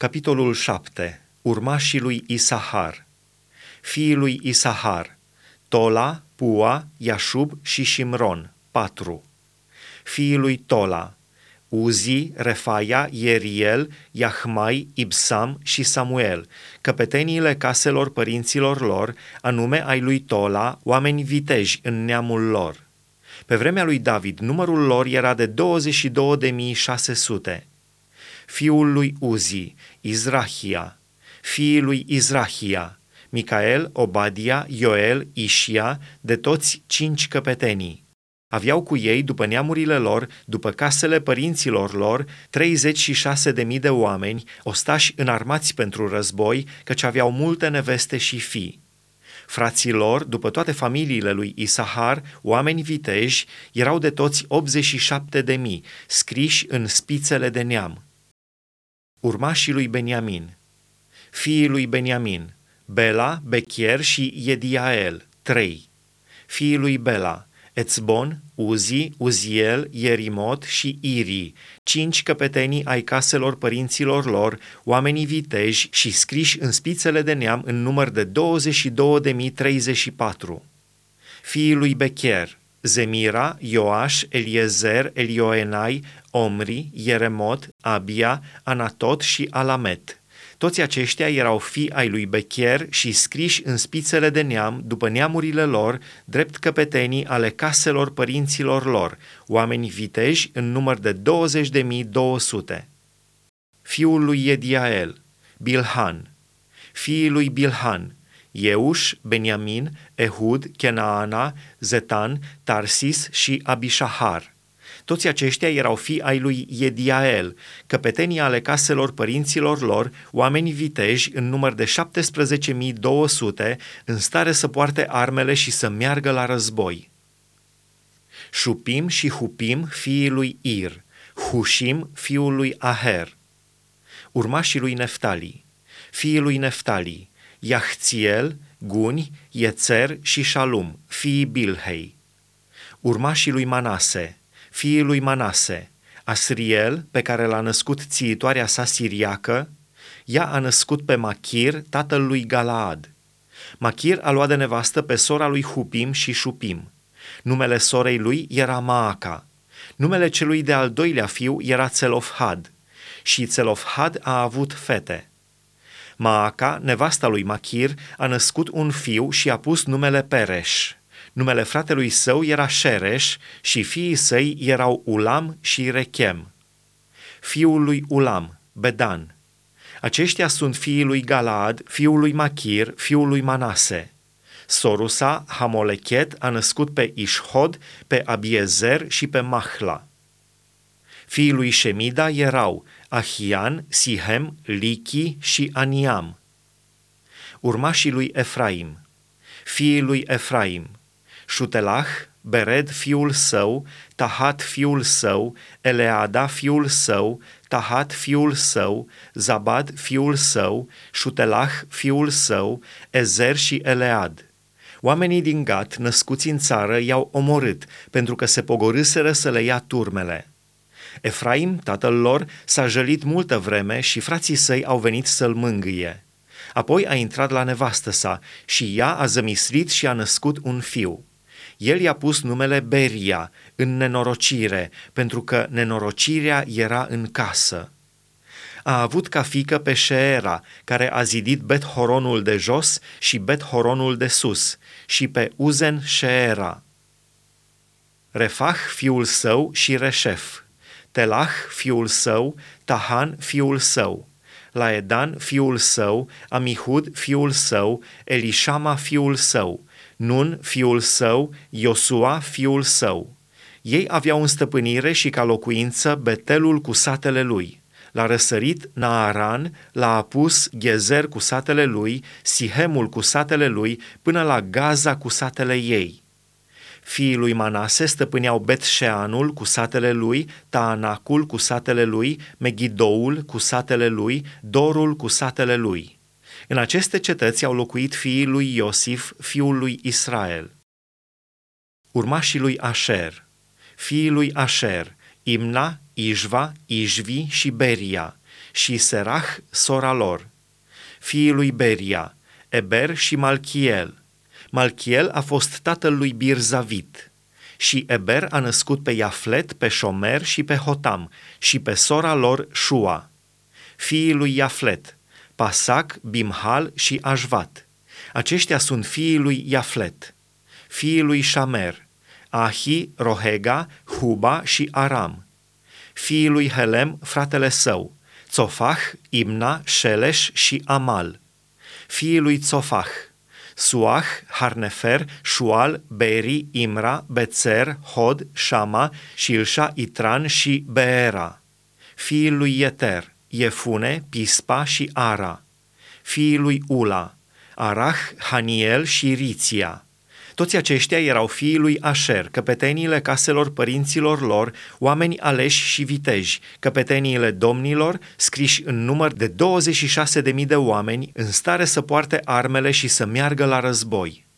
Capitolul 7. Urmașii lui Isahar. Fiii lui Isahar. Tola, Pua, Iașub și Shimron. 4. Fiii lui Tola. Uzi, Refaia, Ieriel, Iahmai, Ibsam și Samuel, căpeteniile caselor părinților lor, anume ai lui Tola, oameni viteji în neamul lor. Pe vremea lui David, numărul lor era de 22.600 fiul lui Uzi, Izrahia, fiii lui Izrahia, Micael, Obadia, Ioel, Ișia, de toți cinci căpetenii. Aveau cu ei, după neamurile lor, după casele părinților lor, 36.000 de oameni, ostași înarmați pentru război, căci aveau multe neveste și fii. Frații lor, după toate familiile lui Isahar, oameni viteji, erau de toți 87 de mii, scriși în spițele de neam. Urmașii lui Beniamin, fiii lui Beniamin, Bela, Bechier și Yediael, trei. Fiii lui Bela, Etzbon, Uzi, Uziel, Ierimot și Iri, cinci căpetenii ai caselor părinților lor, oamenii viteji și scriși în spițele de neam în număr de 22.034. Fiii lui Becher, Zemira, Ioaș, Eliezer, Elioenai, Omri, Ieremot, Abia, Anatot și Alamet. Toți aceștia erau fii ai lui Becher și scriși în spițele de neam, după neamurile lor, drept căpetenii ale caselor părinților lor, oameni viteji în număr de 20.200. Fiul lui Ediael, Bilhan, fiii lui Bilhan, Euș, Beniamin, Ehud, Kenaana, Zetan, Tarsis și Abishahar. Toți aceștia erau fii ai lui Ediael, căpetenii ale caselor părinților lor, oameni viteji în număr de 17.200, în stare să poarte armele și să meargă la război. Șupim și Hupim, fiii lui Ir, Hushim, fiul lui Aher, urmașii lui Neftali, fiii lui Neftali, Iahțiel, Guni, Iețer și Shalum, fiii Bilhei. Urmașii lui Manase, fiii lui Manase, Asriel, pe care l-a născut țiitoarea sa siriacă, ea a născut pe Machir, tatăl lui Galaad. Machir a luat de nevastă pe sora lui Hupim și Shupim. Numele sorei lui era Maaca. Numele celui de-al doilea fiu era Țelofhad. Și Țelofhad a avut fete – Maaca, nevasta lui Machir, a născut un fiu și a pus numele Pereș. Numele fratelui său era Șereș și fiii săi erau Ulam și Rechem. Fiul lui Ulam, Bedan. Aceștia sunt fiii lui Galaad, fiul lui Machir, fiul lui Manase. Sorusa, Hamolechet, a născut pe Ishod, pe Abiezer și pe Mahla. Fiii lui Shemida erau Ahian, Sihem, Lichi și Aniam. Urmașii lui Efraim, fiii lui Efraim, Șutelah, Bered fiul său, Tahat fiul său, Eleada fiul său, Tahat fiul său, Zabad fiul său, Șutelah fiul său, Ezer și Elead. Oamenii din Gat, născuți în țară, i-au omorât, pentru că se pogorâseră să le ia turmele. Efraim, tatăl lor, s-a jălit multă vreme și frații săi au venit să-l mângâie. Apoi a intrat la nevastă sa și ea a zămislit și a născut un fiu. El i-a pus numele Beria, în nenorocire, pentru că nenorocirea era în casă. A avut ca fică pe Sheera, care a zidit Bet-Horonul de jos și Bet-Horonul de sus, și pe Uzen Sheera. Refah, fiul său, și Reșef, Telah, fiul său, Tahan, fiul său, Laedan, fiul său, Amihud, fiul său, Elishama, fiul său, Nun, fiul său, Iosua, fiul său. Ei aveau în stăpânire și ca locuință Betelul cu satele lui. L-a răsărit Naaran, l-a apus Gezer cu satele lui, Sihemul cu satele lui, până la Gaza cu satele ei. Fiii lui Manase stăpâneau Bet-Sheanul cu satele lui, Taanacul cu satele lui, Megidoul cu satele lui, Dorul cu satele lui. În aceste cetăți au locuit fiii lui Iosif, fiul lui Israel. Urmașii lui Asher, fiii lui Asher, Imna, Ijva, Ijvi și Beria, și Serah, sora lor. Fiii lui Beria, Eber și Malchiel. Malchiel a fost tatăl lui Birzavit. Și Eber a născut pe Iaflet, pe Șomer și pe Hotam și pe sora lor Shua. Fiii lui Iaflet, Pasac, Bimhal și Ajvat. Aceștia sunt fiii lui Iaflet. Fiii lui Shamer, Ahi, Rohega, Huba și Aram. Fiii lui Helem, fratele său, Țofah, Imna, Shelesh și Amal. Fiii lui Țofah, Suah, Harnefer, Shual, Beri, Imra, Bețer, Hod, Shama, Shilsha, Itran și Beera. Fiii lui Yeter, Iefune, Pispa și Ara. Fiii lui Ula, Arah, Haniel și Riția. Toți aceștia erau fiii lui Asher, căpeteniile caselor părinților lor, oameni aleși și viteji, căpeteniile domnilor, scriși în număr de 26.000 de oameni, în stare să poarte armele și să meargă la război.